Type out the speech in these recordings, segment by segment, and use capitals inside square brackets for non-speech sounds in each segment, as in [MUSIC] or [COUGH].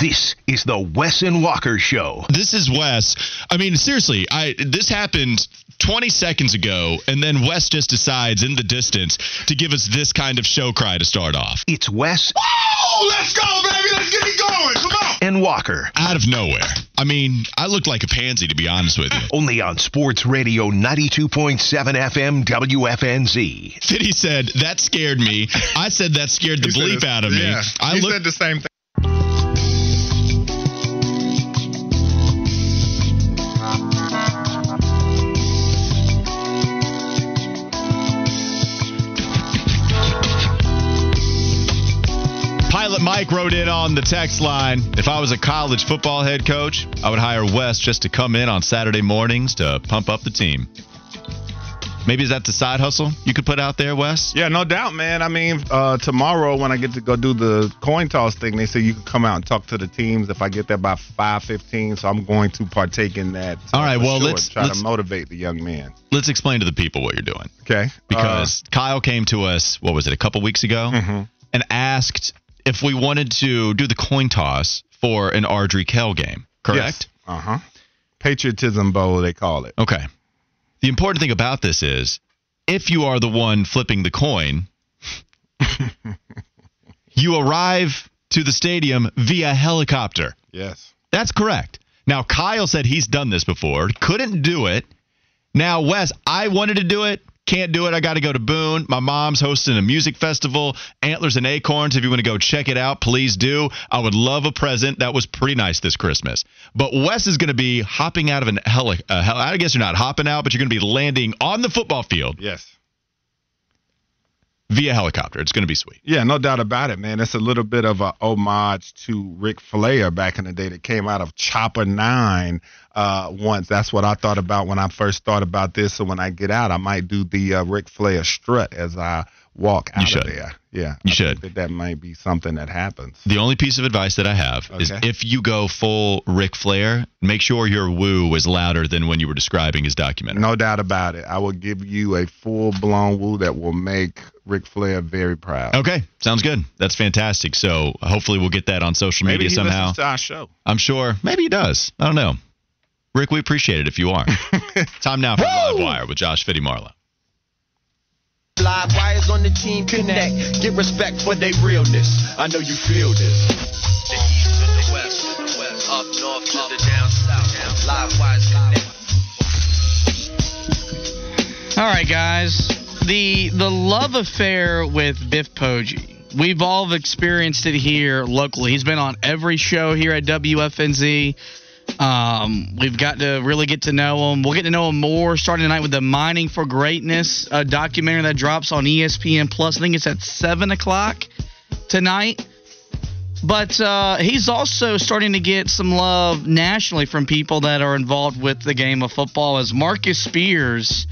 This is the Wes and Walker Show. This is Wes. I mean, seriously, I this happened 20 seconds ago, and then Wes just decides in the distance to give us this kind of show cry to start off. It's Wes. Oh, let's go, baby. Let's get it going. Come on. And Walker. Out of nowhere. I mean, I looked like a pansy, to be honest with you. Only on Sports Radio 92.7 FM WFNZ. Fitty said, that scared me. I said that scared the bleep out of me. Yeah, I he looked, said the same thing. Pilot Mike wrote in on the text line If I was a college football head coach, I would hire Wes just to come in on Saturday mornings to pump up the team. Maybe is that the side hustle you could put out there, Wes? Yeah, no doubt, man. I mean, uh, tomorrow when I get to go do the coin toss thing, they say you can come out and talk to the teams if I get there by five fifteen. So I'm going to partake in that. uh, All right, well, sure, let's- try let's- to motivate the young man. Let's explain to the people what you're doing. Okay, Because Kyle came to us, what was it, a couple weeks ago, Mhm. and asked if we wanted to do the coin toss for an Ardrey Kell game, correct? Yes. Uh huh. Patriotism Bowl, they call it. Okay. The important thing about this is if you are the one flipping the coin, [LAUGHS] you arrive to the stadium via helicopter. Yes. That's correct. Now, Kyle said he's done this before, couldn't do it. Now, Wes, I wanted to do it, can't do it. I got to go to Boone. My mom's hosting a music festival, Antlers and Acorns. If you want to go check it out, please do. I would love a present. That was pretty nice this Christmas. But Wes is going to be hopping out of an heli. Uh, I guess you're not hopping out, but you're going to be landing on the football field Yes. Via helicopter. It's going to be sweet. Yeah, no doubt about it, man. It's a little bit of a homage to Ric Flair back in the day that came out of Chopper Nine uh, once. That's what I thought about when I first thought about this. So when I get out, I might do the uh, Flair strut as I walk out should. of there. Yeah, You I should. That, that might be something that happens. The only piece of advice that I have is Okay. if you go full Ric Flair, make sure your woo is louder than when you were describing his documentary. No doubt about it. I will give you a full blown woo that will make Ric Flair very proud. Okay, sounds good. That's fantastic. So hopefully we'll get that on social Maybe media he somehow. listens to our show. I'm sure. Maybe he does. I don't know. Rick, we appreciate it if you are. [LAUGHS] Time now for Live Wire with Josh Fitty Marlowe. Live wires on the team connect. Get respect for their realness. I know you feel this. The east to the west, to the west, up north to the down south. Live wires connect. All right, guys. The the love affair with Biff Poggi. We've all experienced it here locally. He's been on every show here at WFNZ. Um, we've got to really get to know him. We'll get to know him more starting tonight with the Mining for Greatness uh, documentary that drops on ESPN Plus. I think it's at seven o'clock tonight. But uh, he's also starting to get some love nationally from people that are involved with the game of football. As Marcus Spears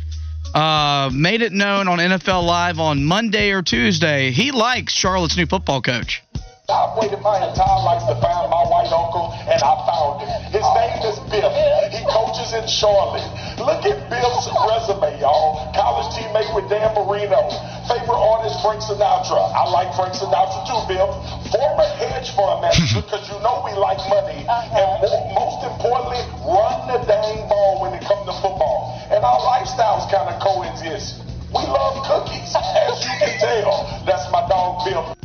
uh, made it known on NFL Live on Monday or Tuesday, he likes Charlotte's new football coach. I've waited my entire life to find my white uncle, and I found him. His name is Bill. He coaches in Charlotte. Look at Bill's resume, y'all. College teammate with Dan Marino. Favorite artist, Frank Sinatra. I like Frank Sinatra too, Bill. Former hedge fund manager, [LAUGHS] because you know we like money. Uh-huh. And mo- most importantly, run the dang ball when it comes to football. And our lifestyles kind of coexist. We love cookies, as you can tell. That's my dog, Bill.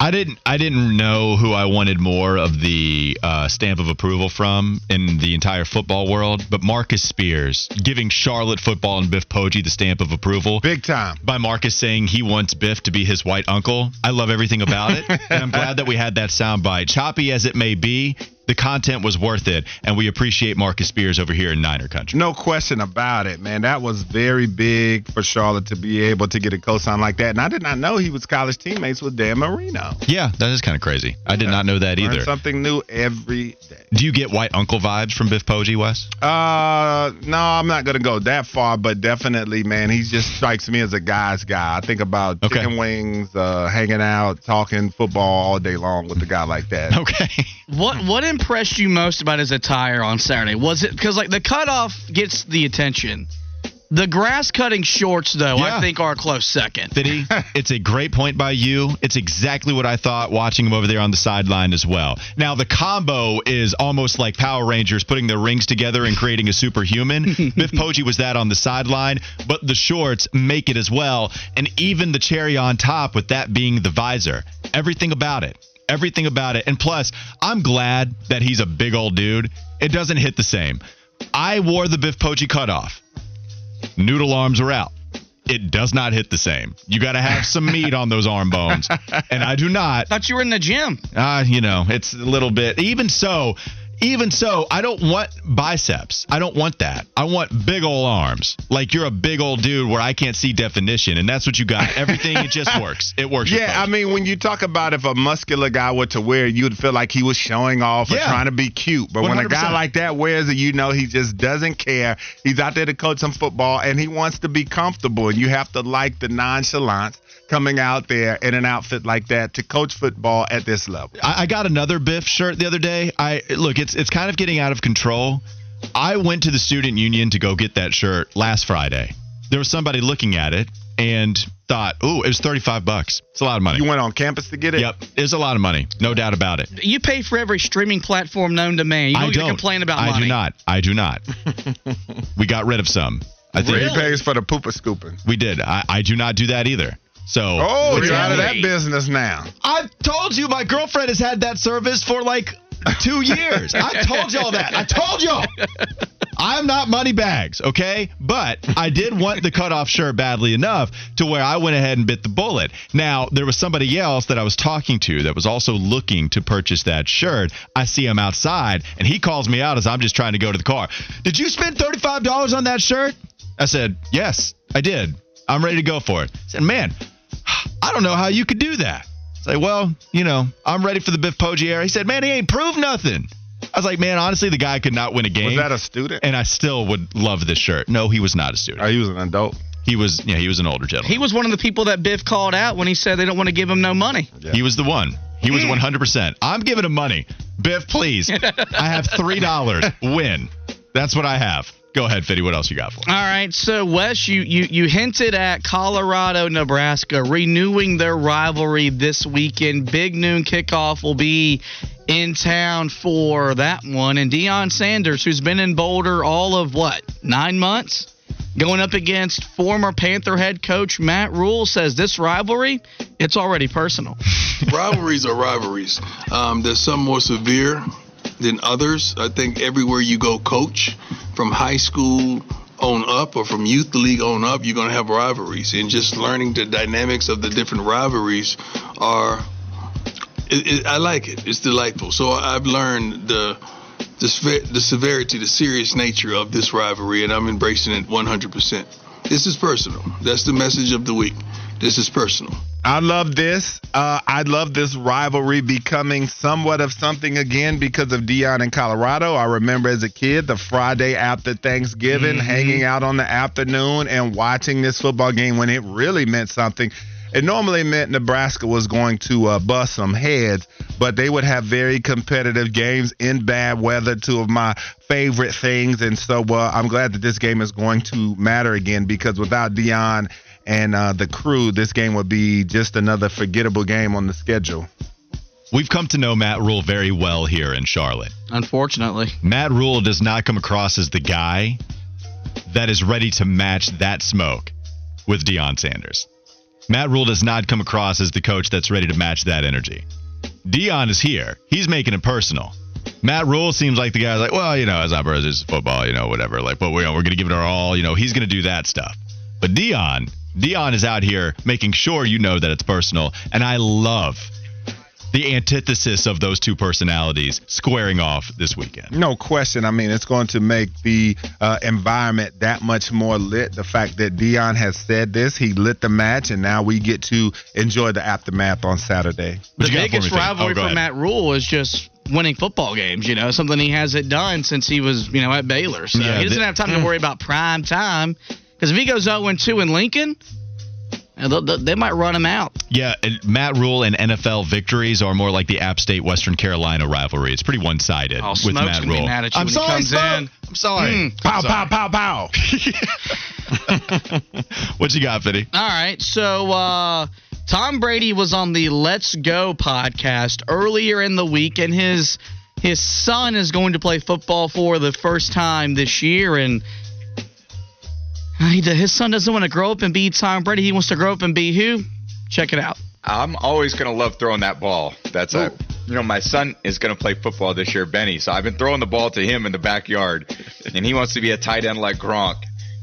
I didn't. I didn't know who I wanted more of the uh, stamp of approval from in the entire football world, but Marcus Spears giving Charlotte football and Biff Poggi the stamp of approval. Big time. By Marcus saying he wants Biff to be his white uncle. I love everything about it, and I'm [LAUGHS] glad that we had that soundbite. Choppy as it may be, the content was worth it, and we appreciate Marcus Spears over here in Niner Country. No question about it, man. That was very big for Charlotte to be able to get a cosign like that. And I did not know he was college teammates with Dan Marino. Yeah, that is kind of crazy. I did not know that Learn either. something new every day. Do you get white uncle vibes from Biff Poggi, Wes? Uh, no, I'm not gonna go that far, but definitely, man, he just strikes me as a guy's guy. I think about Okay. chicken wings, uh, hanging out, talking football all day long with a guy like that. [LAUGHS] Okay. What what impressed you most about his attire on Saturday? Was it because like the cutoff gets the attention? The grass cutting shorts, though, Yeah. I think are a close second. Fitty, [LAUGHS] it's a great point by you. It's exactly what I thought watching him over there on the sideline as well. Now, the combo is almost like Power Rangers putting their rings together and creating a superhuman. [LAUGHS] Biff Poggi was that on the sideline, but the shorts make it as well. And even the cherry on top with that being the visor. Everything about it. Everything about it. And plus, I'm glad that he's a big old dude. It doesn't hit the same. I wore the Biff Poggi cutoff. Noodle arms are out it does not hit the same. You got to have some [LAUGHS] meat on those arm bones, and I do not. Thought you were in the gym. Uh, you know, it's a little bit. Even so, even so, I don't want biceps. I don't want that. I want big old arms. Like you're a big old dude where I can't see definition, and that's what you got. Everything it just [LAUGHS] works. It works. Yeah, I mean, when you talk about if a muscular guy were to wear you'd feel like he was showing off or Yeah. trying to be cute. But when a guy like that wears it, you know he just doesn't care. He's out there to coach some football and he wants to be comfortable. And you have to like the nonchalance coming out there in an outfit like that to coach football at this level. I, I got another Biff shirt the other day. I look, it's it's kind of getting out of control. I went to the student union to go get that shirt last Friday. There was somebody looking at it and thought, "Ooh, it was 35 bucks. It's a lot of money." You went on campus to get it? Yep, it's a lot of money, no doubt about it. You pay for every streaming platform known to man. You don't, I get to don't complain about I money. do not. I do not. [LAUGHS] we got rid of some. I think He pays for the pooper scooping. we did. I, I do not do that either. So Oh, you're out of that business now. I've told you my girlfriend has had that service for like two years. I told y'all that. I told y'all. I'm not money bags, okay? But I did want the cutoff shirt badly enough to where I went ahead and bit the bullet. Now, there was somebody else that I was talking to that was also looking to purchase that shirt. I see him outside and he calls me out as I'm just trying to go to the car. Did you spend $35 on that shirt? I said, Yes, I did. I'm ready to go for it. I said, Man, I don't know how you could do that. Say, well, you know, I'm ready for the Biff Poggi era. He said, man, he ain't proved nothing. I was like, man, honestly, the guy could not win a game. Was that a student? and I still would love this shirt. No, he was not a student. Or he was an adult? He was, yeah, he was an older gentleman. He was one of the people that Biff called out when he said they don't want to give him no money. He was the one. He was mm. 100%. I'm giving him money. Biff, please. [LAUGHS] I have $3. Win. That's what I have. Go ahead, Fitty. What else you got for me? All right, so Wes, you, you you hinted at Colorado, Nebraska renewing their rivalry this weekend. Big noon kickoff will be in town for that one, and Deion Sanders, who's been in Boulder all of what nine months, going up against former Panther head coach Matt Rhule, says this rivalry it's already personal. [LAUGHS] rivalries are rivalries. Um, there's some more severe than others. I think everywhere you go, coach, from high school on up or from youth league on up, you're going to have rivalries. And just learning the dynamics of the different rivalries are, it, it, I like it. It's delightful. So I've learned the, the, the severity, the serious nature of this rivalry, and I'm embracing it 100%. This is personal. That's the message of the week. This is personal. I love this. Uh, I love this rivalry becoming somewhat of something again because of Deion in Colorado. I remember as a kid, the Friday after Thanksgiving, hanging out on the afternoon and watching this football game when it really meant something. It normally meant Nebraska was going to uh, bust some heads, but they would have very competitive games in bad weather, two of my favorite things. And so uh, I'm glad that this game is going to matter again because without Deion and uh, the crew, this game would be just another forgettable game on the schedule. We've come to know Matt Rhule very well here in Charlotte. Unfortunately, Matt Rhule does not come across as the guy that is ready to match that smoke with Deion Sanders. Matt Rhule does not come across as the coach that's ready to match that energy. Deion is here. He's making it personal. Matt Rhule seems like the guy's like, well, you know, it's not brothers, it's football, you know, whatever. Like, but we're, we're going to give it our all. You know, he's going to do that stuff. But Deion, Deion is out here making sure you know that it's personal. And I love, the antithesis of those two personalities squaring off this weekend. No question. I mean, it's going to make the uh, environment that much more lit. The fact that Deion has said this, he lit the match, and now we get to enjoy the aftermath on Saturday. The What you got for biggest rivalry Oh, for. Matt Rhule is just winning football games. You know, something he hasn't done since he was, you know, at Baylor. So Yeah, he doesn't the- have time to worry about prime time. Because if he goes 0 2 in Lincoln, they'll- they'll- they might run him out. Yeah, and Matt Rhule and NFL victories are more like the App State Western Carolina rivalry. It's pretty one sided Oh, with Matt Rhule. mad at you I'm when he sorry, comes in. I'm sorry. Mm. Pow, I'm sorry. pow, pow, pow. [LAUGHS] [LAUGHS] what you got, Fiddy? All right, so uh, Tom Brady was on the Let's Go podcast earlier in the week, and his his son is going to play football for the first time this year, and he, his son doesn't want to grow up and be Tom Brady. He wants to grow up and be who? Check it out. I'm always gonna love throwing that ball. That's a, you know, my son is gonna play football this year, Benny. So I've been throwing the ball to him in the backyard, and he wants to be a tight end like Gronk,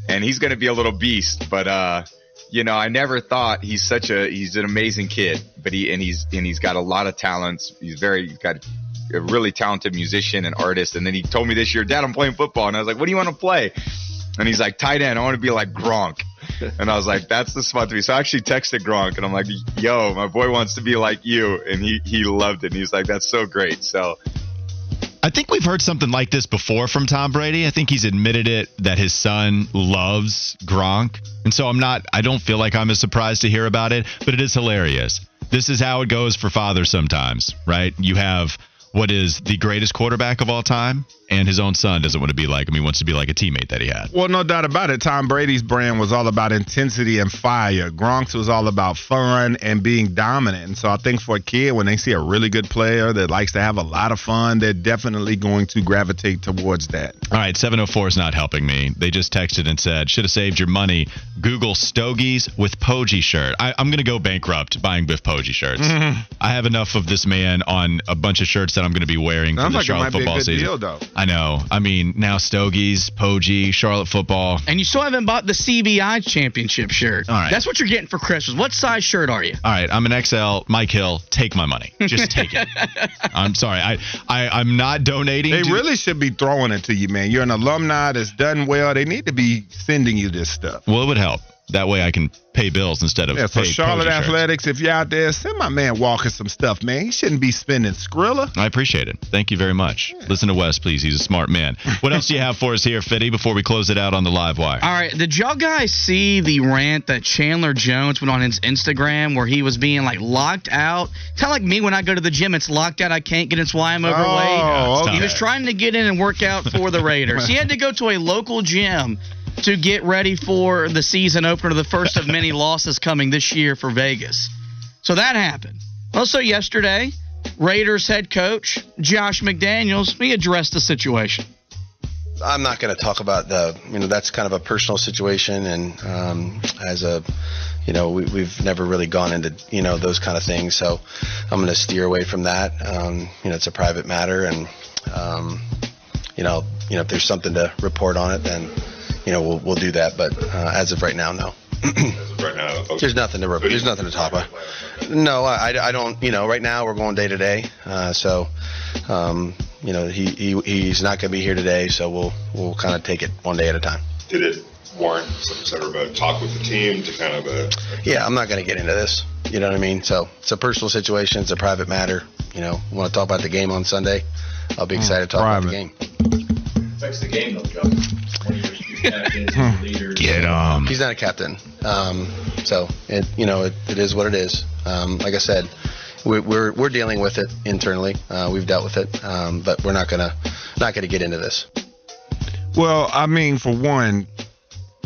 and he's gonna be a little beast. But uh, you know, I never thought he's such a he's an amazing kid, but he and he's and he's got a lot of talents. He's very he's got a really talented musician and artist. And then he told me this year, Dad, I'm playing football, and I was like, What do you want to play? And he's like, tight end. I want to be like Gronk. And I was like, that's the spot to be. So I actually texted Gronk and I'm like, yo, my boy wants to be like you. And he, he loved it. And he's like, that's so great. So I think we've heard something like this before from Tom Brady. I think he's admitted it that his son loves Gronk. And so I'm not, I don't feel like I'm as surprised to hear about it, but it is hilarious. This is how it goes for fathers sometimes, right? You have what is the greatest quarterback of all time, and his own son doesn't want to be like him. He wants to be like a teammate that he had. Well, no doubt about it. Tom Brady's brand was all about intensity and fire. Gronk's was all about fun and being dominant. And so I think for a kid, when they see a really good player that likes to have a lot of fun, they're definitely going to gravitate towards that. All right, 704 is not helping me. They just texted and said, should have saved your money. Google Stogies with Poggi shirt. I, I'm going to go bankrupt buying Biff Poggi shirts. Mm-hmm. I have enough of this man on a bunch of shirts that I'm going to be wearing for the like Charlotte might be a football season. deal, though. I know. I mean, now Stogies, Poggi, Charlotte football. And you still haven't bought the CBI championship shirt. All right. That's what you're getting for Christmas. What size shirt are you? All right, I'm an XL. Mike Hill, take my money. Just take it. [LAUGHS] I'm sorry. I, I I'm not donating. They to- really should be throwing it to you, man. You're an alumni that's done well. They need to be sending you this stuff. Well, it would help. That way I can pay bills instead of Yeah, so pay Charlotte Athletics, if you're out there, send my man Walker some stuff, man. He shouldn't be spending Skrilla. I appreciate it. Thank you very much. Listen to Wes, please. He's a smart man. What else do you have for us here, Fitty, before we close it out on the live wire? All right, did y'all guys see the rant that Chandler Jones went on his Instagram where he was being like locked out? Kind of like me when I go to the gym, it's locked out. I can't get. It's why I'm overweight. Oh, okay. He was trying to get in and work out for the Raiders. he had to go to a local gym to get ready for the season opener, the first of many [LAUGHS] losses coming this year for Vegas. So that happened. Also, yesterday, Raiders head coach Josh McDaniels he addressed the situation. I'm not going to talk about the, you know, that's kind of a personal situation, and um, as a, you know, we, we've never really gone into, you know, those kind of things. So I'm going to steer away from that. Um, you know, it's a private matter, and, um, you know, you know, if there's something to report on it, then, you know, we'll we'll do that. But uh, as of right now, no. right now. [CLEARS THROAT] There's nothing to re- there's nothing to talk about. No, I, I don't. You know, right now we're going day to day. Uh, so, um, you know, he, he he's not going to be here today. So we'll we'll kind of take it one day at a time. Did it warrant some sort of a talk with the team to kind of uh Yeah, I'm not going to get into this. You know what I mean? So it's a personal situation. It's a private matter. You know, want to talk about the game on Sunday? I'll be excited to talk about the game. affects the game though, Joe. Get him. He's not a captain. Um, so it you know it, it is what it is. Um, like I said, we, we're we're dealing with it internally. Uh, we've dealt with it, um, but we're not gonna not gonna get into this. Well, I mean, for one,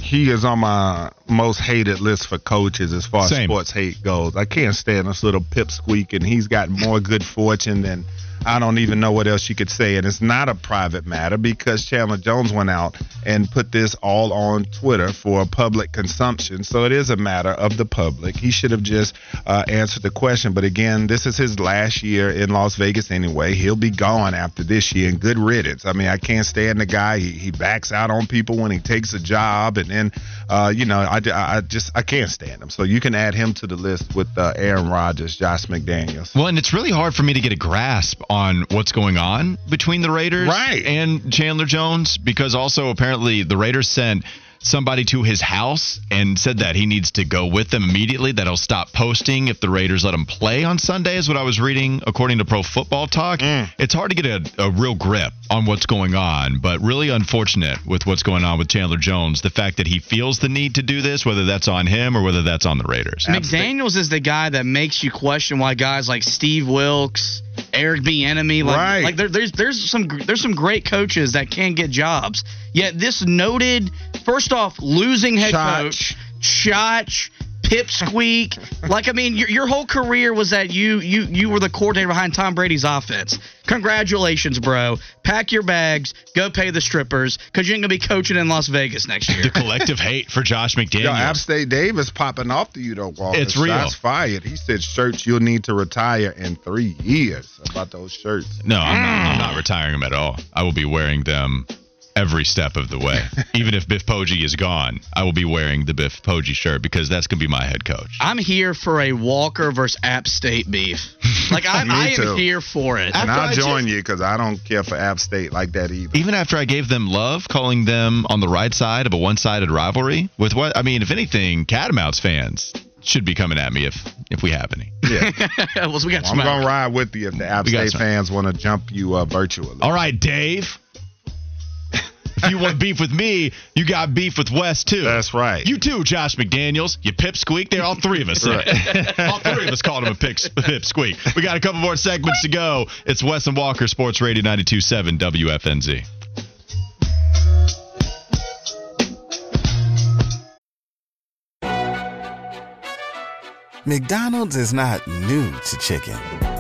he is on my most hated list for coaches as far as Same. sports hate goes. I can't stand this little pipsqueak, and he's got more good fortune than I don't even know what else you could say. And it's not a private matter because Chandler Jones went out and put this all on Twitter for public consumption. So it is a matter of the public. He should have just uh, answered the question. But again, this is his last year in Las Vegas anyway. He'll be gone after this year, and good riddance. I mean, I can't stand the guy. He, he backs out on people when he takes a job, and then, uh, you know, I, I just I can't stand him. So you can add him to the list with uh, Aaron Rodgers, Josh McDaniels. Well, and it's really hard for me to get a grasp on what's going on between the Raiders Right. and Chandler Jones because also apparently the Raiders sent somebody to his house and said that he needs to go with them immediately that he'll stop posting if the Raiders let him play on Sunday is what I was reading according to Pro Football Talk. Mm. It's hard to get a, a real grip on what's going on, but really unfortunate with what's going on with Chandler Jones. The fact that he feels the need to do this, whether that's on him or whether that's on the Raiders. McDaniels is the guy that makes you question why guys like Steve Wilkes, Eric Bieniemy, like, Right. like there, there's there's some there's some great coaches that can get jobs. Yet this noted, first off, losing head Chach. coach, Chach, Pipsqueak. like I mean, your, your whole career was that you you you were the coordinator behind Tom Brady's offense. Congratulations, bro. Pack your bags, go pay the strippers, because you ain't gonna be coaching in Las Vegas next year. the collective hate for Josh McDaniels. Yo, App State Davis popping off to you though, Walker. It's real. Shots fired. He said shirts you'll need to retire in three years. About those shirts. No, I'm not, I'm not retiring them at all. I will be wearing them every step of the way. [LAUGHS] Even if Biff Poggi is gone, I will be wearing the Biff Poggi shirt because that's going to be my head coach. I'm here for a Walker versus App State beef. [LAUGHS] Like I, Me I am too. here for it. And After I'll I join just- you because I don't care for App State like that either. Even after I gave them love, calling them on the right side of a one-sided rivalry with what I mean, if anything, Catamounts fans should be coming at me if if we have any. Yeah. [LAUGHS] well, we got I'm gonna ride with you if the App State fans want to jump you uh, virtually. All right, Dave. If you want beef with me, you got beef with Wes too. That's right. You too, Josh McDaniels. You pipsqueak. There, all three of us. [LAUGHS] all three of us called him a pip, pipsqueak. We got a couple more segments to go. It's Wes and Walker, Sports Radio 92.7 WFNZ. McDonald's is not new to chicken.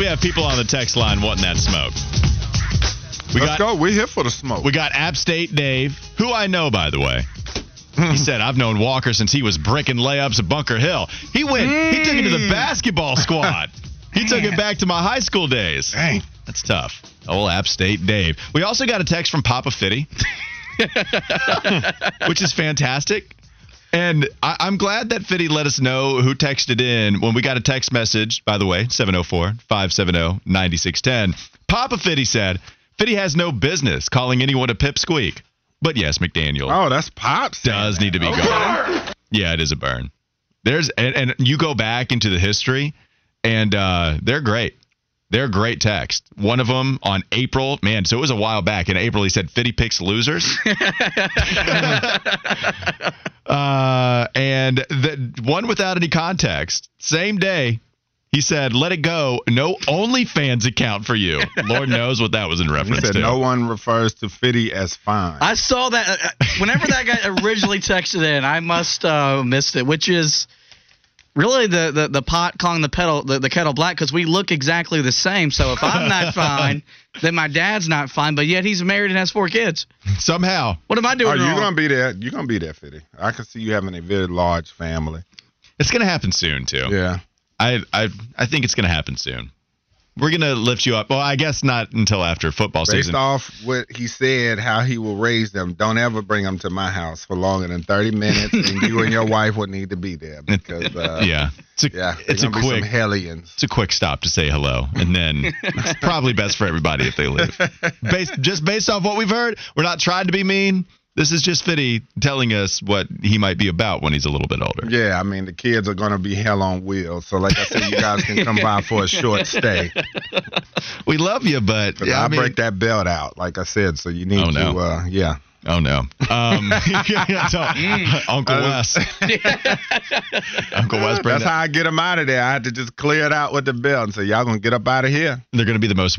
We have people on the text line wanting that smoke. We Let's got, go. We're here for the smoke. We got App State Dave, who I know, by the way. he [LAUGHS] said, I've known Walker since he was bricking layups at Bunker Hill. He went, he took it to the mm. basketball squad. [LAUGHS] He took it back to my high school days. Dang. That's tough. Old App State Dave. We also got a text from Papa Fitty, [LAUGHS] which is fantastic. And I, I'm glad that Fitty let us know who texted in when we got a text message, by the way, 704 570 9610. Papa Fitty said, Fitty has no business calling anyone a pipsqueak. But yes, McDaniel Oh, that's pops. does need to be gone. Yeah, it is a burn. There's and, and you go back into the history, and uh, they're great. They're great text. One of them on April, man. So it was a while back. In April, he said Fitty picks losers. [LAUGHS] [LAUGHS] uh, and the one without any context. Same day, he said, "Let it go. No OnlyFans account for you." Lord [LAUGHS] knows what that was in He reference said to. no one refers to Fitty as fine. I saw that uh, uh, whenever that guy originally texted in, I must uh, missed it, which is really the, the, the pot calling the kettle the, the kettle black because we look exactly the same. So if I'm not [LAUGHS] fine, then my dad's not fine, but yet he's married and has four kids. Somehow, What am I doing Are you wrong? gonna be there? You're gonna be there, Fitty. I can see you having a very large family. It's going to happen soon too. Yeah. I I I think it's going to happen soon. We're going to lift you up. Well, I guess not until after football Based season. Based off what he said, how he will raise them, don't ever bring them to my house for longer than 30 minutes, and you and your wife would need to be there because, uh, [LAUGHS] yeah. It's a, yeah, it's a gonna quick hellions. It's a quick stop to say hello, and then it's probably best for everybody if they leave. [LAUGHS] Based just based off what we've heard, we're not trying to be mean. This is just Fitty telling us what he might be about when he's a little bit older. Yeah, I mean the kids are gonna be hell on wheels. So like I said, you guys can come by for a [LAUGHS] short stay. We love you, but yeah, I, I mean- break that belt out, like I said. So you need Oh, no. to, uh, yeah. Oh no, um, [LAUGHS] [LAUGHS] so, Uncle Uh, Wes, Uncle Wes, That's that- how I get them out of there. I had to just clear it out with the belt and say, "Y'all gonna get up out of here." they're going to be the most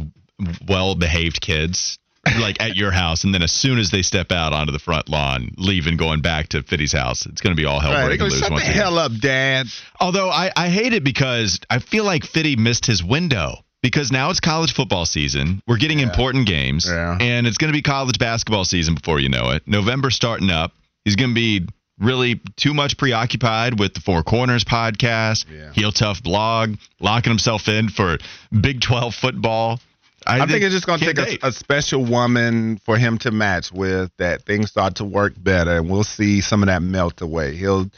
well-behaved kids. Like at your house, and then as soon as they step out onto the front lawn, leaving, going back to Fitty's house, it's going to be all hell Right, breaking loose Shut the hell up, Dad. Although I, I hate it because I feel like Fitty missed his window because now it's college football season. We're getting important games, yeah. and it's going to be college basketball season before you know it. November starting up. He's going to be really too much preoccupied with the Four Corners podcast, Heel Tough blog, locking himself in for Big 12 football. I, think it's just going to take a, a special woman for him to match with that things start to work better, and we'll see some of that melt away. He'll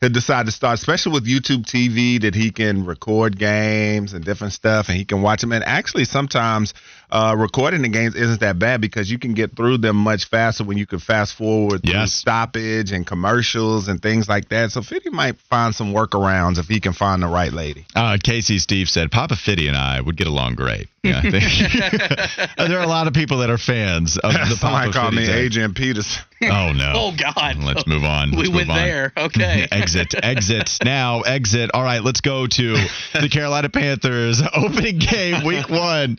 he'll decide to start, especially with YouTube TV, that he can record games and different stuff, and he can watch them. And actually, sometimes uh, recording the games isn't that bad because you can get through them much faster when you can fast forward through Yes. stoppage and commercials and things like that. So Fitty might find some workarounds if he can find the right lady. Uh, Casey Steve said Papa Fitty and I would get along great. Yeah, I think. [LAUGHS] [LAUGHS] there are a lot of people that are fans of the Somebody Papa call Fitty me take. Adrian Peterson. Oh no. [LAUGHS] Oh God. Let's move on. We Let's went move on. there. Okay. exit, exit now, exit. All right, let's go to the Carolina Panthers opening game, week one.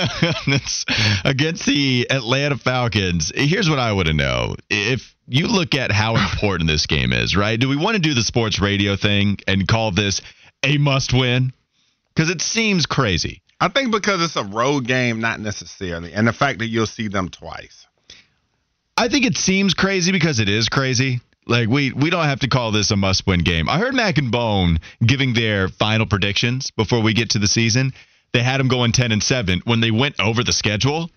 [LAUGHS] against the Atlanta Falcons. Here's what I want to know: if you look at how important this game is, right? Do we want to do the sports radio thing and call this a must-win? Because it seems crazy. I think because it's a road game, not necessarily, and the fact that you'll see them twice. I think it seems crazy because it is crazy. Like we we don't have to call this a must-win game. I heard Mac and Bone giving their final predictions before we get to the season. They had them going 10 and 7 when they went over the schedule.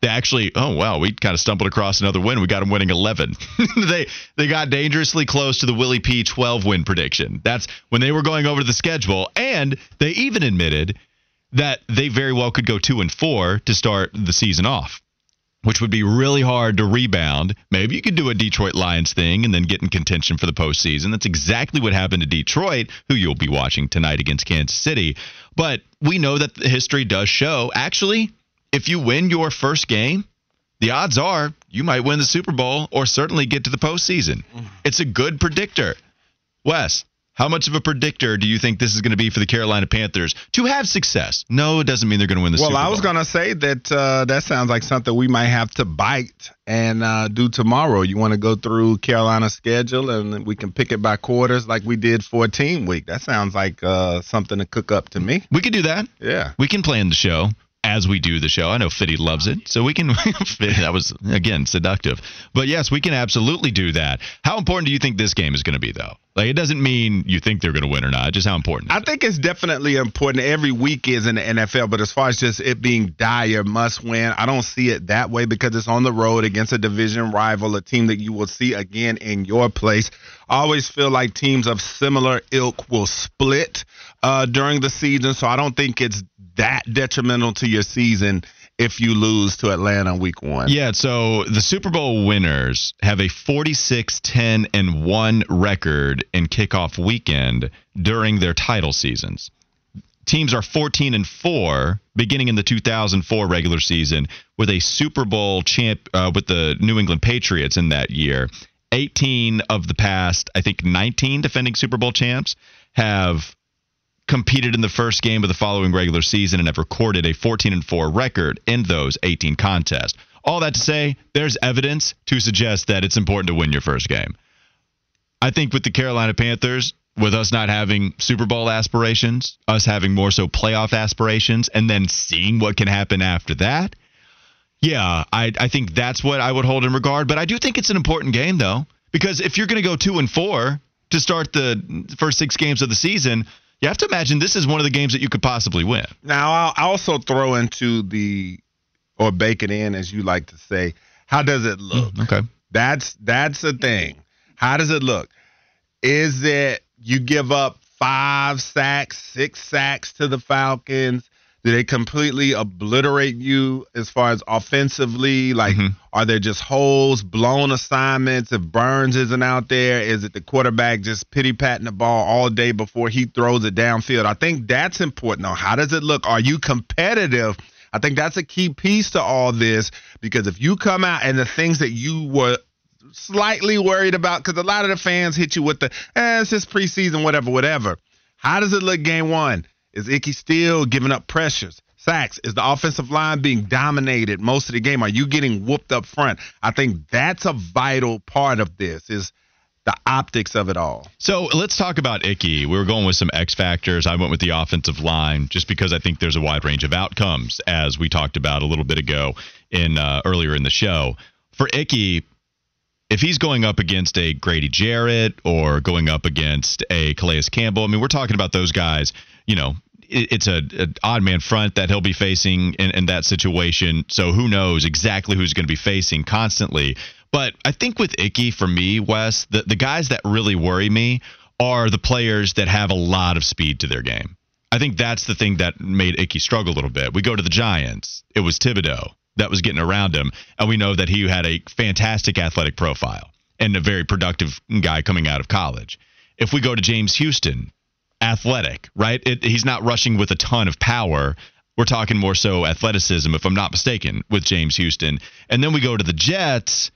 They actually, oh wow, we kind of stumbled across another win. We got them winning 11. [LAUGHS] they they got dangerously close to the Willie P 12 win prediction. That's when they were going over the schedule and they even admitted that they very well could go 2 and 4 to start the season off which would be really hard to rebound. Maybe you could do a Detroit Lions thing and then get in contention for the postseason. That's exactly what happened to Detroit, who you'll be watching tonight against Kansas City. But we know that the history does show actually, if you win your first game, the odds are you might win the Super Bowl or certainly get to the postseason. Mm. It's a good predictor. Wes, how much of a predictor do you think this is going to be for the Carolina Panthers to have success? No, it doesn't mean they're going to win the well, Super Bowl. Well, I was going to say that uh, that sounds like something we might have to bite and uh, do tomorrow. You want to go through Carolina's schedule and we can pick it by quarters like we did for a team week. That sounds like uh, something to cook up to me. We could do that. Yeah. We can plan the show as we do the show. I know Fitty loves it, so we can. [LAUGHS] that was again seductive, but yes, we can absolutely do that. How important do you think this game is going to be, though? Like, it doesn't mean you think they're going to win or not. Just how important. I think it's definitely important. Every week is in the NFL, but as far as just it being dire must win, I don't see it that way because it's on the road against a division rival, a team that you will see again in your place. I always feel like teams of similar ilk will split uh, during the season, so I don't think it's that detrimental to your season if you lose to Atlanta week one. Yeah, so the Super Bowl winners have a 46 10 and 1 record in kickoff weekend during their title seasons. Teams are 14 and 4 beginning in the 2004 regular season with a Super Bowl champ uh, with the New England Patriots in that year. 18 of the past, I think 19 defending Super Bowl champs have competed in the first game of the following regular season and have recorded a 14 and 4 record in those 18 contests. All that to say, there's evidence to suggest that it's important to win your first game. I think with the Carolina Panthers, with us not having Super Bowl aspirations, us having more so playoff aspirations, and then seeing what can happen after that, yeah, I, I think that's what I would hold in regard. But I do think it's an important game, though, because if you're going to go two and four to start the first six games of the season, you have to imagine this is one of the games that you could possibly win. Now, I'll also throw into the, or bake it in, as you like to say, how does it look? Mm, okay. That's that's the thing. How does it look? Is it you give up five sacks, six sacks to the Falcons? Do they completely obliterate you as far as offensively? Like, Mm-hmm. are there just holes, blown assignments? If Burns isn't out there, is it the quarterback just pity patting the ball all day before he throws it downfield? I think that's important. Though, how does it look? Are you competitive? I think that's a key piece to all this because if you come out and the things that you were slightly worried about, because a lot of the fans hit you with the, eh, it's just preseason, whatever, whatever. How does it look game one? Is Icky still giving up pressures? Sacks? Is the offensive line being dominated most of the game? Are you getting whooped up front? I think that's a vital part of this is the optics of it all. So let's talk about Icky. We were going with some X factors. I went with the offensive line just because I think there's a wide range of outcomes, as we talked about a little bit ago in uh, earlier in the show. For Icky, if he's going up against a Grady Jarrett or going up against a Calais Campbell, I mean, we're talking about those guys. You know, it, it's a, an odd man front that he'll be facing in, in that situation. So who knows exactly who's going to be facing constantly. But I think with Icky, for me, Wes, the, the guys that really worry me are the players that have a lot of speed to their game. I think that's the thing that made Icky struggle a little bit. We go to the Giants. It was Thibodeaux that was getting around him, and we know that he had a fantastic athletic profile and a very productive guy coming out of college. If we go to James Houston, athletic, right? It, he's not rushing with a ton of power. We're talking more so athleticism, if I'm not mistaken, with James Houston. And then we go to the Jets.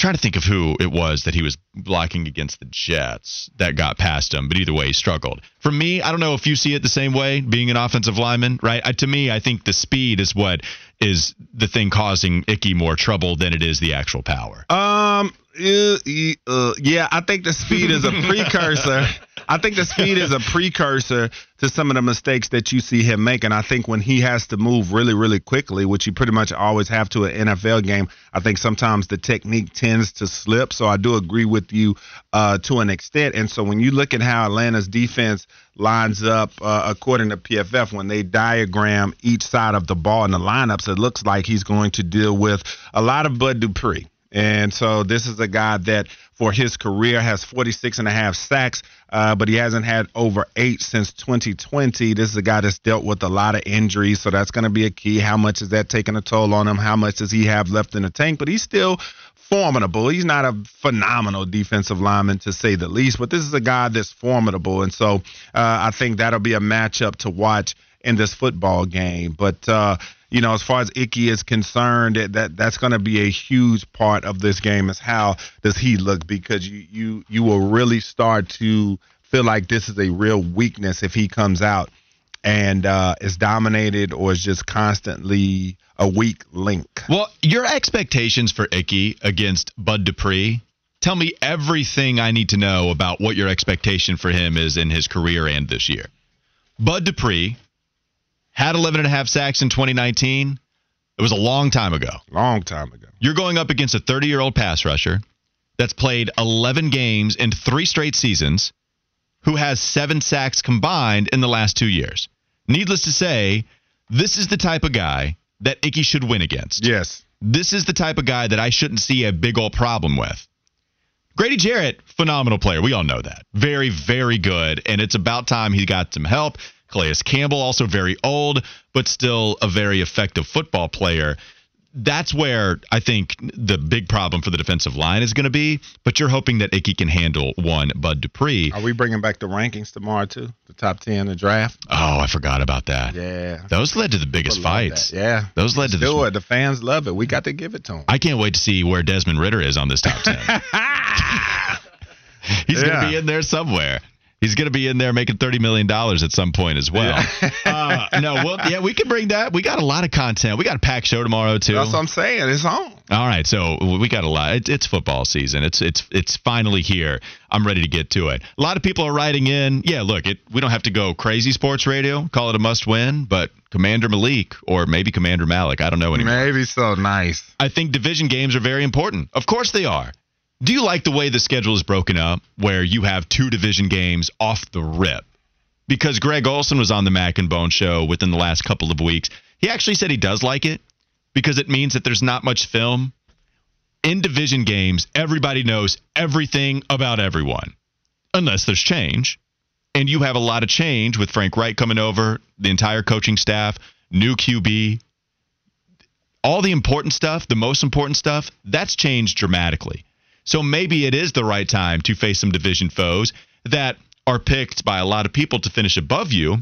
Trying to think of who it was that he was blocking against the Jets that got past him, but either way, he struggled. For me, I don't know if you see it the same way, being an offensive lineman, right? I, to me, I think the speed is what is the thing causing Icky more trouble than it is the actual power. Um, uh, uh, yeah, I think the speed is a [LAUGHS] precursor. I think the speed is a [LAUGHS] precursor to some of the mistakes that you see him make. And I think when he has to move really, really quickly, which you pretty much always have to an NFL game, I think sometimes the technique tends to slip. So I do agree with you uh, to an extent. And so when you look at how Atlanta's defense lines up uh, according to PFF, when they diagram each side of the ball in the lineups, it looks like he's going to deal with a lot of Bud Dupree. And so this is a guy that for his career has 46 and a half sacks, uh, but he hasn't had over eight since 2020. This is a guy that's dealt with a lot of injuries, so that's going to be a key. How much is that taking a toll on him? How much does he have left in the tank? But he's still formidable. He's not a phenomenal defensive lineman to say the least, but this is a guy that's formidable. And so uh, I think that'll be a matchup to watch in this football game. But uh, you know, as far as Icky is concerned, that, that that's going to be a huge part of this game. Is how does he look? Because you you you will really start to feel like this is a real weakness if he comes out and uh, is dominated or is just constantly a weak link. Well, your expectations for Icky against Bud Dupree. Tell me everything I need to know about what your expectation for him is in his career and this year. Bud Dupree had 11 and a half sacks in 2019. It was a long time ago. Long time ago. You're going up against a 30 year old pass rusher that's played 11 games in three straight seasons, who has seven sacks combined in the last two years. Needless to say, this is the type of guy that Icky should win against. Yes. This is the type of guy that I shouldn't see a big old problem with. Grady Jarrett, phenomenal player. We all know that. Very, very good. And it's about time he got some help. Calais Campbell, also very old, but still a very effective football player. That's where I think the big problem for the defensive line is going to be. But you're hoping that Icky can handle one Bud Dupree. Are we bringing back the rankings tomorrow too? The top ten in the draft. Oh, I forgot about that. Yeah, those led to the biggest People fights. Yeah, those led to Let's the. do it. The fans love it. We got to give it to them. I can't wait to see where Desmond Ridder is on this top ten. [LAUGHS] He's going to be in there somewhere. He's going to be in there making thirty million dollars at some point as well. uh, no, well, yeah, we can bring that. We got a lot of content. We got a packed show tomorrow too. That's what I'm saying. It's on. All right, so we got a lot. It's, it's football season. It's it's it's finally here. I'm ready to get to it. A lot of people are writing in. Yeah, look, it, we don't have to go crazy sports radio. Call it a must win, but Commander Malik or maybe Commander Malik. I don't know anymore. Maybe so nice. I think division games are very important. Of course they are. Do you like the way the schedule is broken up, where you have two division games off the rip? Because Greg Olsen was on the Mac and Bone show within the last couple of weeks. He actually said he does like it because it means that there's not much film. In division games, everybody knows everything about everyone, unless there's change. And you have a lot of change with Frank Reich coming over, the entire coaching staff, new QB. All the important stuff, the most important stuff, that's changed dramatically. So maybe it is the right time to face some division foes that are picked by a lot of people to finish above you.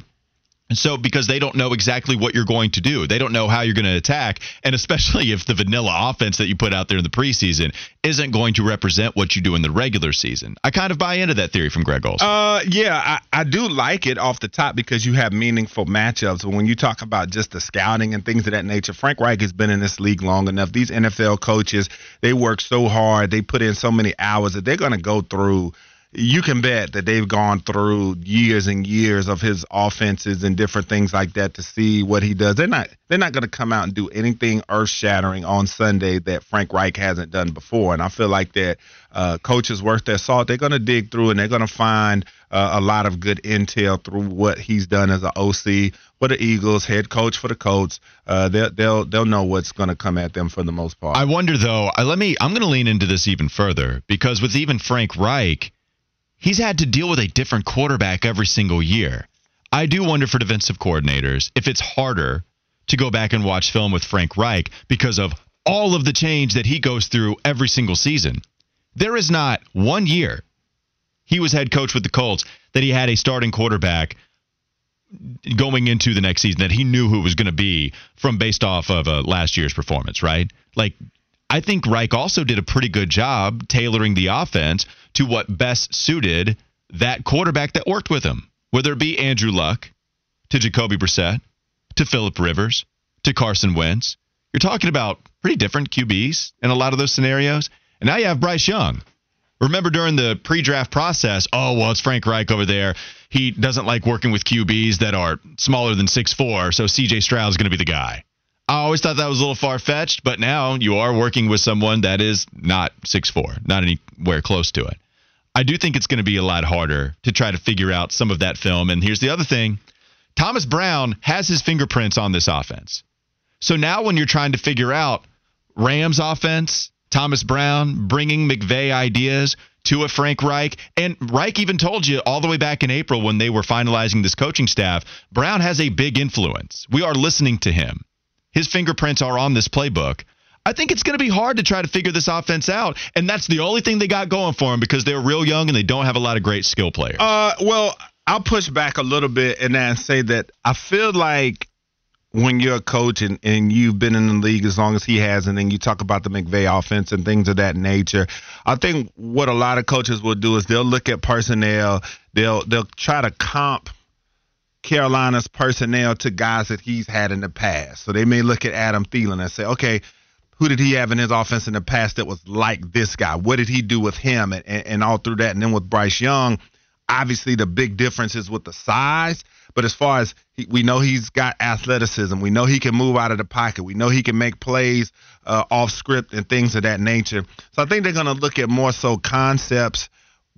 And so, because they don't know exactly what you're going to do, they don't know how you're going to attack. And especially if the vanilla offense that you put out there in the preseason isn't going to represent what you do in the regular season. I kind of buy into that theory from Greg Olsen. Uh, yeah, I, I do like it off the top because you have meaningful matchups. When you talk about just the scouting and things of that nature, Frank Reich has been in this league long enough. These NFL coaches, they work so hard, they put in so many hours that they're going to go through you can bet that they've gone through years and years of his offenses and different things like that to see what he does. They're not they're not going to come out and do anything earth shattering on Sunday that Frank Reich hasn't done before. And I feel like that uh, coaches worth their salt. They're going to dig through and they're going to find uh, a lot of good intel through what he's done as an OC for the Eagles, head coach for the Colts. Uh, they'll they'll they'll know what's going to come at them for the most part. I wonder though. Uh, let me. I'm going to lean into this even further because with even Frank Reich he's had to deal with a different quarterback every single year. I do wonder for defensive coordinators if it's harder to go back and watch film with Frank Reich because of all of the change that he goes through every single season. There is not one year he was head coach with the Colts that he had a starting quarterback going into the next season that he knew who was going to be from based off of uh, last year's performance, right? Like I think Reich also did a pretty good job tailoring the offense to what best suited that quarterback that worked with him, whether it be Andrew Luck, to Jacoby Brissett, to Philip Rivers, to Carson Wentz. You're talking about pretty different QBs in a lot of those scenarios. And now you have Bryce Young. Remember during the pre draft process, oh, well, it's Frank Reich over there. He doesn't like working with QBs that are smaller than six four, so CJ Stroud is going to be the guy. I always thought that was a little far fetched, but now you are working with someone that is not six four, not anywhere close to it. I do think it's going to be a lot harder to try to figure out some of that film. And here's the other thing Thomas Brown has his fingerprints on this offense. So now when you're trying to figure out Rams offense, Thomas Brown bringing McVay ideas to a Frank Reich, and Reich even told you all the way back in April when they were finalizing this coaching staff, Brown has a big influence. We are listening to him. His fingerprints are on this playbook. I think it's going to be hard to try to figure this offense out, and that's the only thing they got going for them because they're real young and they don't have a lot of great skill players. Uh, well, I'll push back a little bit and say that I feel like when you're a coach and, and you've been in the league as long as he has, and then you talk about the McVay offense and things of that nature, I think what a lot of coaches will do is they'll look at personnel, they'll they'll try to comp Carolina's personnel to guys that he's had in the past. So they may look at Adam Thielen and say, okay, who did he have in his offense in the past that was like this guy? What did he do with him and, and, and all through that? And then with Bryce Young, obviously the big difference is with the size. But as far as he, we know, he's got athleticism. We know he can move out of the pocket. We know he can make plays uh, off script and things of that nature. So I think they're going to look at more so concepts.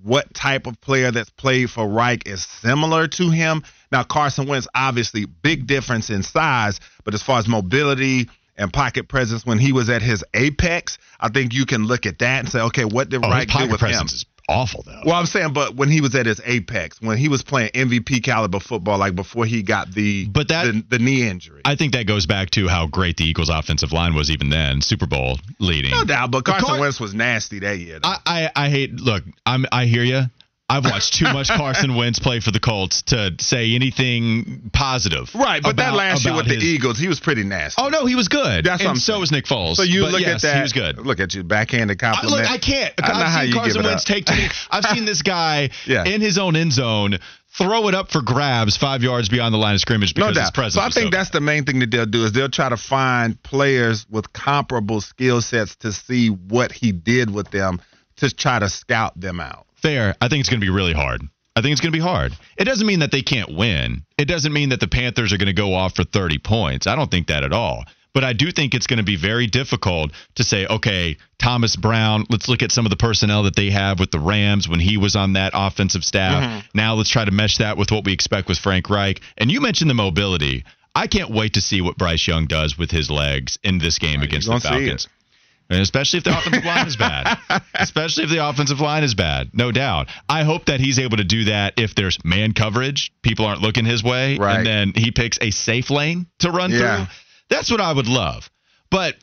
What type of player that's played for Reich is similar to him? Now Carson Wentz, obviously, big difference in size, but as far as mobility and pocket presence when he was at his apex, I think you can look at that and say, okay, what did oh, Reich do with him? Is awful though. Well, I'm saying, but when he was at his apex, when he was playing MVP caliber football, like before he got the but that the, the, knee injury, I think that goes back to how great the Eagles' offensive line was even then, Super Bowl leading. No doubt, but Carson Car- Wentz was nasty that year. I, I, I hate. Look, I'm I hear you. I've watched too much Carson Wentz play for the Colts to say anything positive. Right, but about, that last year with his, the Eagles, he was pretty nasty. Oh no, he was good. That's and what I'm so was Nick Foles. So you but look yes, at that. He was good. Look at you, backhanded compliment. I, look, I can't. I know I've how seen Carson Wentz up. take. To me, [LAUGHS] I've seen this guy Yeah. in his own end zone throw it up for grabs five yards beyond the line of scrimmage because no doubt. his presence. So I think so that's the main thing that they'll do is they'll try to find players with comparable skill sets to see what he did with them to try to scout them out. Fair. I think it's going to be really hard. I think it's going to be hard. It doesn't mean that they can't win. It doesn't mean that the Panthers are going to go off for 30 points. I don't think that at all. But I do think it's going to be very difficult to say, okay, Thomas Brown, let's look at some of the personnel that they have with the Rams when he was on that offensive staff. Mhm. Now let's try to mesh that with what we expect with Frank Reich. And you mentioned the mobility. I can't wait to see what Bryce Young does with his legs in this game against the Falcons. Especially if the offensive line is bad. [LAUGHS] Especially if the offensive line is bad, no doubt. I hope that he's able to do that if there's man coverage, people aren't looking his way, Right. and then he picks a safe lane to run Yeah. through. That's what I would love. But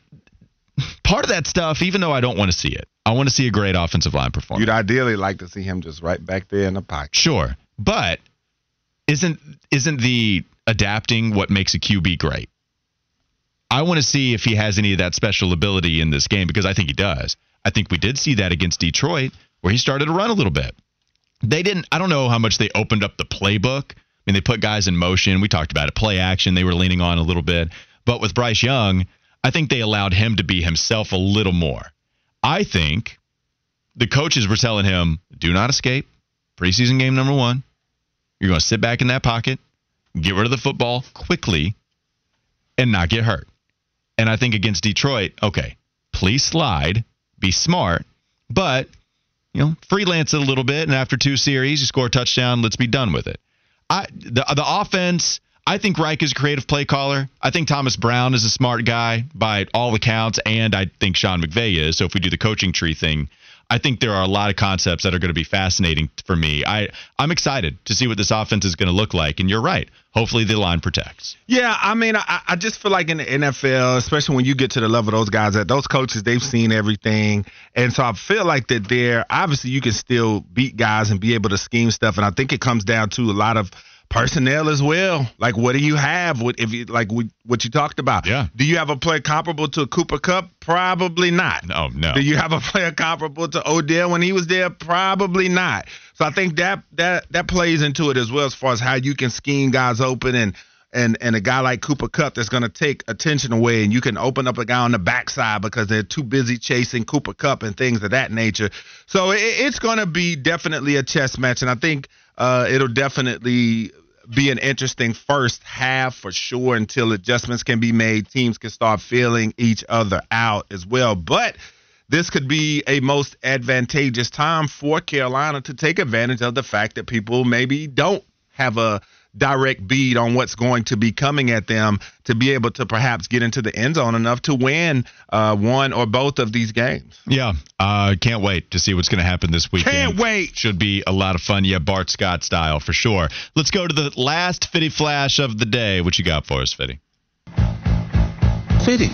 part of that stuff, even though I don't want to see it, I want to see a great offensive line performance. You'd ideally like to see him just right back there in the pocket. Sure, but isn't isn't the adapting what makes a QB great? I want to see if he has any of that special ability in this game because I think he does. I think we did see that against Detroit where he started to run a little bit. They didn't I don't know how much they opened up the playbook. I mean, they put guys in motion. We talked about it. Play action, they were leaning on a little bit. But with Bryce Young, I think they allowed him to be himself a little more. I think the coaches were telling him, do not escape. Preseason game number one. You're going to sit back in that pocket, get rid of the football quickly, and not get hurt. And I think against Detroit, okay, please slide, be smart, but you know, freelance it a little bit, and after two series, you score a touchdown. Let's be done with it. I the the offense. I think Reich is a creative play caller. I think Thomas Brown is a smart guy by all accounts, and I think Sean McVay is. So if we do the coaching tree thing, I think there are a lot of concepts that are going to be fascinating for me. I I'm excited to see what this offense is going to look like. And you're right. Hopefully the line protects. Yeah, I mean, I, I just feel like in the NFL, especially when you get to the level of those guys, that those coaches they've seen everything, and so I feel like that they're obviously you can still beat guys and be able to scheme stuff, and I think it comes down to a lot of personnel as well. Like, what do you have? What if you like what what you talked about? Yeah. Do you have a player comparable to Cooper Kupp? Probably not. No, no. Do you have a [LAUGHS] player comparable to Odell when he was there? Probably not. So I think that that that plays into it as well as far as how you can scheme guys open and and and a guy like Cooper Kupp that's going to take attention away and you can open up a guy on the backside because they're too busy chasing Cooper Kupp and things of that nature. So it, it's going to be definitely a chess match and I think uh, it'll definitely be an interesting first half for sure until adjustments can be made. Teams can start feeling each other out as well. But this could be a most advantageous time for Carolina to take advantage of the fact that people maybe don't have a direct bead on what's going to be coming at them to be able to perhaps get into the end zone enough to win uh, one or both of these games. Yeah, uh, can't wait to see what's going to happen this weekend. Can't wait. Should be a lot of fun. Yeah, Bart Scott style for sure. Let's go to the last Fitty Flash of the day. What you got for us, Fitty? Fitty.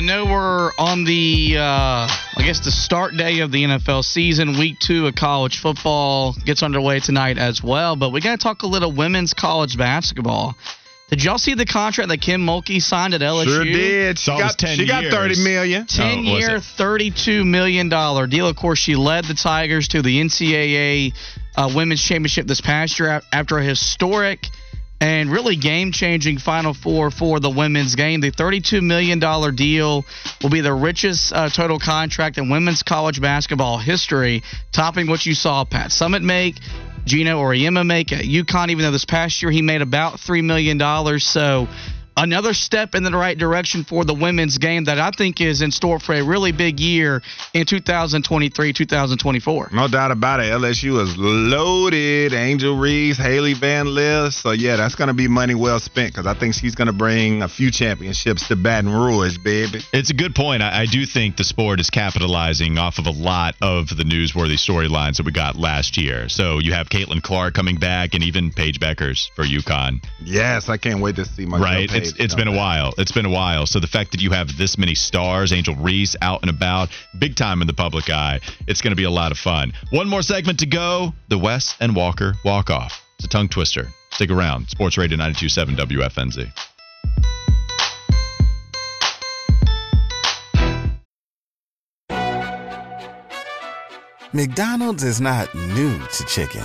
I know we're on the, uh, I guess, the start day of the NFL season. Week two of college football gets underway tonight as well. But we got to talk a little women's college basketball. Did y'all see the contract that Kim Mulkey signed at LSU? Sure did. She So it got, 10 she got 30 million. 10 Oh, year, $32 million deal. Of course, she led the Tigers to the NCAA uh, Women's Championship this past year after a historic and really game changing Final Four for the women's game. The $32 million deal will be the richest uh, total contract in women's college basketball history, topping what you saw Pat Summitt make. Geno Auriemma make at UConn, even though this past year he made about $3 million. So another step in the right direction for the women's game that I think is in store for a really big year in 2023 2024. No doubt about it. LSU is loaded. Angel Reese, Hailey Van Lith. So, yeah, that's going to be money well spent because I think she's going to bring a few championships to Baton Rouge, baby. It's a good point. I, I do think the sport is capitalizing off of a lot of the newsworthy storylines that we got last year. So you have Caitlin Clark coming back, and even Paige Bueckers for UConn. Yes, I can't wait to see my right? It's it's been a while. It's been a while. So the fact that you have this many stars, Angel Reese out and about, big time in the public eye, it's going to be a lot of fun. One more segment to go. The Wes and Walker walk off. It's a tongue twister. Stick around. Sports Radio 92.7 WFNZ. McDonald's is not new to chicken.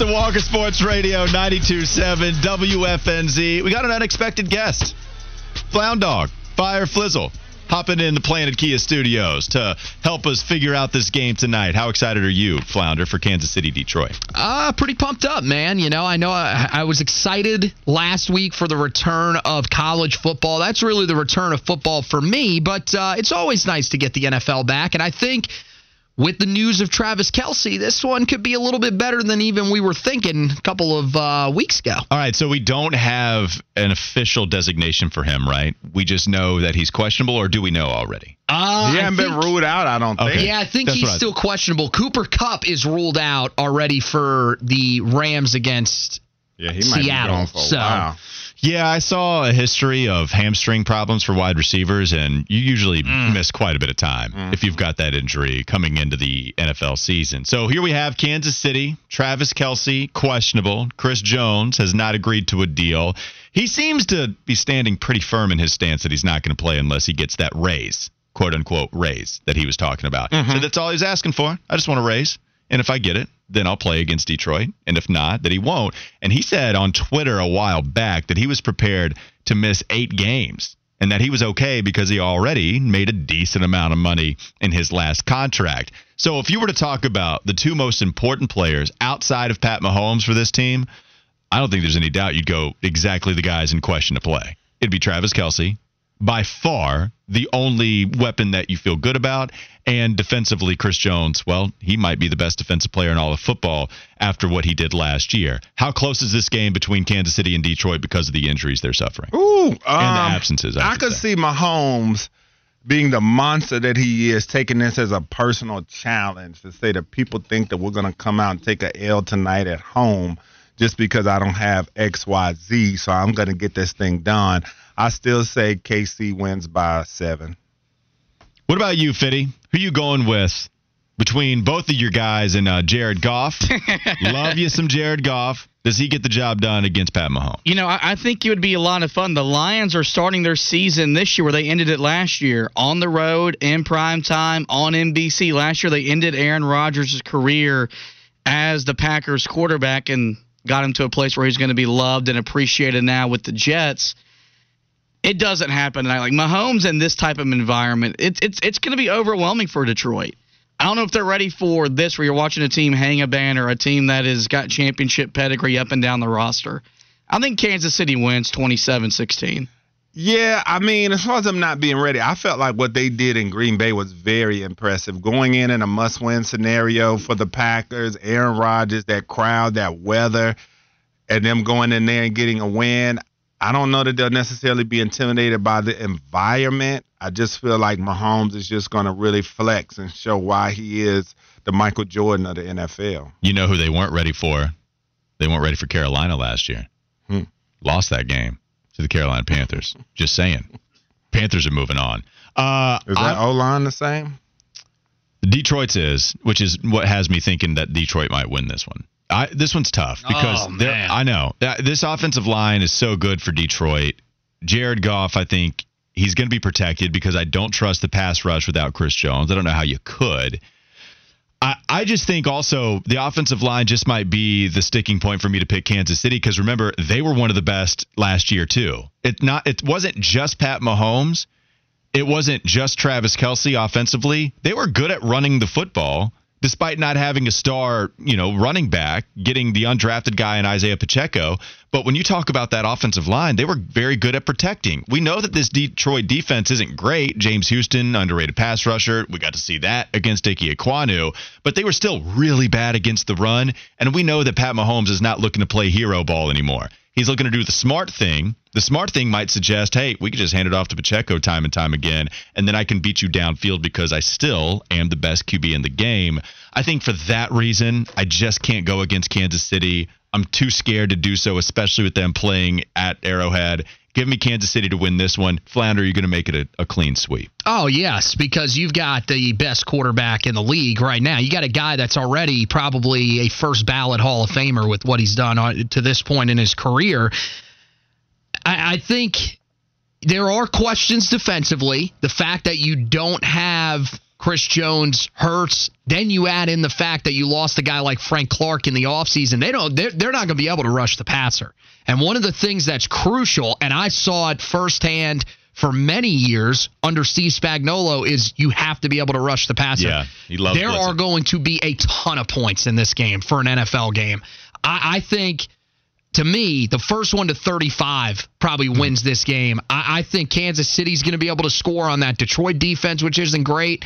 Wes Walker Sports Radio 92.7 WFNZ. We got an unexpected guest. Flound Dog, Fire Flizzle, hopping in the Planet Kia studios to help us figure out this game tonight. How excited are you, Flounder, for Kansas City, Detroit? Uh, pretty pumped up, man. You know, I know I, I was excited last week for the return of college football. That's really the return of football for me, but uh, it's always nice to get the NFL back. And I think with the news of Travis Kelce, this one could be a little bit better than even we were thinking a couple of uh, weeks ago. All right, so we don't have an official designation for him, right? We just know that he's questionable, or do we know already? Uh, he hasn't been ruled out, I don't think. Okay. Yeah, I think That's he's what I- still questionable. Cooper Kupp is ruled out already for the Rams against Yeah, he might Seattle. be gone for a so while. Yeah, I saw a history of hamstring problems for wide receivers, and you usually Mm. miss quite a bit of time if you've got that injury coming into the NFL season. So here we have Kansas City, Travis Kelce, questionable. Chris Jones has not agreed to a deal. He seems to be standing pretty firm in his stance that he's not going to play unless he gets that raise, quote unquote raise that he was talking about. So that's all he's asking for. I just want a raise. And if I get it, then I'll play against Detroit. And if not, that he won't. And he said on Twitter a while back that he was prepared to miss eight games and that he was okay because he already made a decent amount of money in his last contract. So if you were to talk about the two most important players outside of Pat Mahomes for this team, I don't think there's any doubt you'd go exactly the guys in question to play. It'd be Travis Kelce, by far the only weapon that you feel good about. And defensively, Chris Jones, well, he might be the best defensive player in all of football after what he did last year. How close is this game between Kansas City and Detroit because of the injuries they're suffering? Ooh, and the um, absences. I, I could say. see Mahomes being the monster that he is, taking this as a personal challenge to say that people think that we're going to come out and take a L tonight at home just because I don't have X, Y, Z. So I'm going to get this thing done. I still say KC wins by seven. What about you, Fitty? Who you going with between both of your guys and uh, Jared Goff? [LAUGHS] Love you some Jared Goff. Does he get the job done against Pat Mahomes? You know, I, I think it would be a lot of fun. The Lions are starting their season this year where they ended it last year on the road in prime time on NBC. Last year they ended Aaron Rodgers' career as the Packers quarterback and got him to a place where he's going to be loved and appreciated now with the Jets. It doesn't happen tonight. Like Mahomes in this type of environment, it's it's it's going to be overwhelming for Detroit. I don't know if they're ready for this where you're watching a team hang a banner, a team that has got championship pedigree up and down the roster. I think Kansas City wins 27 16. Yeah, I mean, as far as them not being ready, I felt like what they did in Green Bay was very impressive. Going in in a must-win scenario for the Packers, Aaron Rodgers, that crowd, that weather, and them going in there and getting a win. I don't know that they'll necessarily be intimidated by the environment. I just feel like Mahomes is just going to really flex and show why he is the Michael Jordan of the NFL. You know who they weren't ready for? They weren't ready for Carolina last year. Hmm. Lost that game to the Carolina Panthers. Just saying. Panthers are moving on. Uh, Is that O line the same? Detroit's is, which is what has me thinking that Detroit might win this one. I, this one's tough because Oh. I know uh, this offensive line is so good for Detroit. Jared Goff, I think he's going to be protected because I don't trust the pass rush without Chris Jones. I don't know how you could. I, I just think also the offensive line just might be the sticking point for me to pick Kansas City because remember they were one of the best last year too. It not it wasn't just Pat Mahomes, it wasn't just Travis Kelce offensively. They were good at running the football, despite not having a star, you know, running back, getting the undrafted guy in Isaiah Pacheco. But when you talk about that offensive line, they were very good at protecting. We know that this Detroit defense isn't great. James Houston, underrated pass rusher. We got to see that against Ike Ekwonu, but they were still really bad against the run. And we know that Pat Mahomes is not looking to play hero ball anymore. He's looking to do the smart thing. The smart thing might suggest, hey, we could just hand it off to Pacheco time and time again, and then I can beat you downfield because I still am the best QB in the game. I think for that reason, I just can't go against Kansas City. I'm too scared to do so, especially with them playing at Arrowhead. Give me Kansas City to win this one. Flounder, you're going to make it a, a, clean sweep. Oh, yes, because you've got the best quarterback in the league right now. You got a guy that's already probably a first ballot Hall of Famer with what he's done to this point in his career. I, I think there are questions defensively. The fact that you don't have Chris Jones hurts. Then you add in the fact that you lost a guy like Frank Clark in the offseason. They don't they're, they're not going to be able to rush the passer. And one of the things that's crucial, and I saw it firsthand for many years under Steve Spagnuolo, is you have to be able to rush the passer. Yeah, he loves There blitzing. are going to be a ton of points in this game for an NFL game. I, I think to me, the first one to 35 probably wins this game. I, I think Kansas City's going to be able to score on that Detroit defense, which isn't great.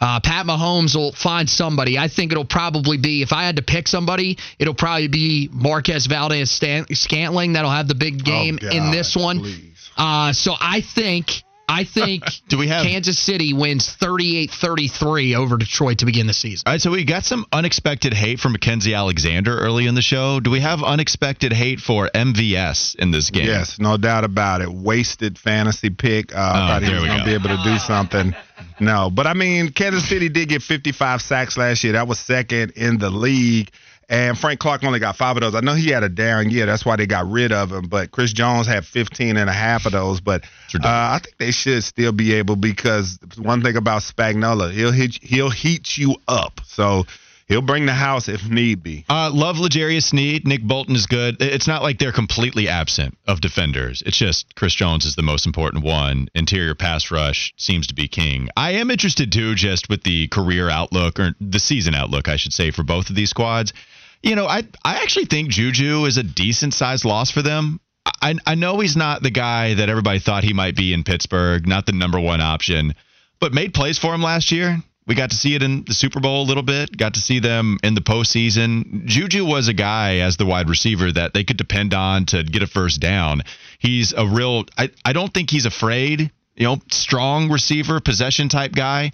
Uh, Pat Mahomes will find somebody. I think it'll probably be, if I had to pick somebody, it'll probably be Marquez Valdes Stan- Scantling that'll have the big game Oh, in this one. Uh, so I think. I think [LAUGHS] Do we have Kansas City wins 38-33 over Detroit to begin the season. All right, so we got some unexpected hate from Mackenzie Alexander early in the show. Do we have unexpected hate for MVS in this game? Yes, no doubt about it. Wasted fantasy pick. Uh, I Oh, thought he was we going go. to be able to do something. No, but I mean, Kansas City did get 55 sacks last year. That was second in the league. And Frank Clark only got five of those. I know he had a down year. That's why they got rid of him. But Chris Jones had 15 and a half of those. But uh, I think they should still be able because one thing about Spagnuolo, he'll hit, he'll heat you up. So he'll bring the house if need be. Uh, love Legarius Need. Nick Bolton is good. It's not like they're completely absent of defenders. It's just Chris Jones is the most important one. Interior pass rush seems to be king. I am interested too, just with the career outlook or the season outlook, I should say, for both of these squads. You know, I I actually think Juju is a decent sized loss for them. I I know he's not the guy that everybody thought he might be in Pittsburgh, not the number one option, but made plays for him last year. We got to see it in the Super Bowl a little bit. Got to see them in the postseason. Juju was a guy as the wide receiver that they could depend on to get a first down. He's a real. I I don't think he's afraid. You know, strong receiver, possession type guy.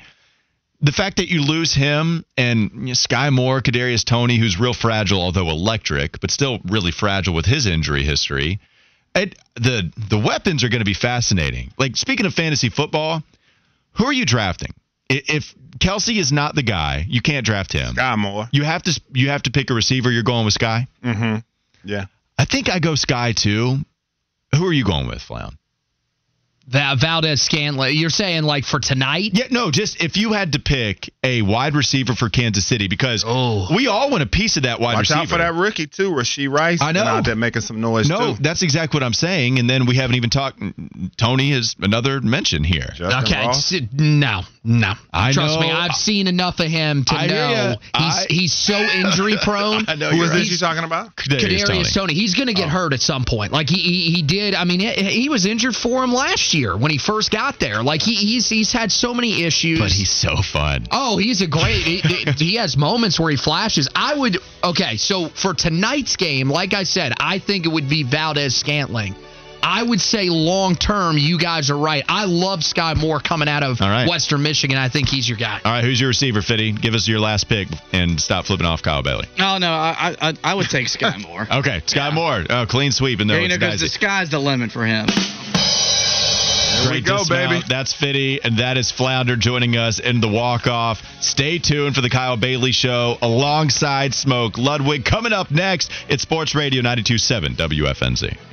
The fact that you lose him and you know, Sky Moore, Kadarius Toney, who's real fragile, although electric, but still really fragile with his injury history. It, the the weapons are going to be fascinating. Like speaking of fantasy football, who are you drafting? If Kelce is not the guy, you can't draft him. Sky Moore. You have to you have to pick a receiver. You're going with Sky. Mm-hmm. Yeah. I think I go Sky too. Who are you going with, Flown? Val- Valdes Scantling. You're saying like for tonight? Yeah, no, just if you had to pick a wide receiver for Kansas City, because oh. we all want a piece of that wide receiver. Watch receiver. out for that rookie too, Rashee Rice. I know. been out there making some noise No, too. that's exactly what I'm saying. And then we haven't even talked. Toney is another mention here. Okay, s- no, no. I Trust know. me, I've seen enough of him to I know he's I- he's so injury [LAUGHS] prone. I know Who right. this you talking about? Kadarius Kadarius Toney. He's going to get oh. hurt at some point. Like he, he he did. I mean, he, he was injured for him last year when he first got there. Like he he's he's had so many issues. But he's so fun. Oh, he's a great. he, [LAUGHS] he has moments where he flashes. I would. Okay, so for tonight's game, like I said, I think it would be Valdes Scantling. I would say long term, you guys are right. I love Sky Moore coming out of All right. Western Michigan. I think he's your guy. All right, who's your receiver, Fitty? Give us your last pick and stop flipping off Kyle Bailey. Oh no, I I, I would take Sky [LAUGHS] Moore. Okay, Sky Moore. Oh, clean sweep. And Yeah, there you know, because the sky's the limit for him. There we go, dismount. baby. That's Fitty, and that is Flounder joining us in the walk off. Stay tuned for the Kyle Bailey Show alongside Smoke Ludwig. Coming up next, it's Sports Radio 927 WFNZ.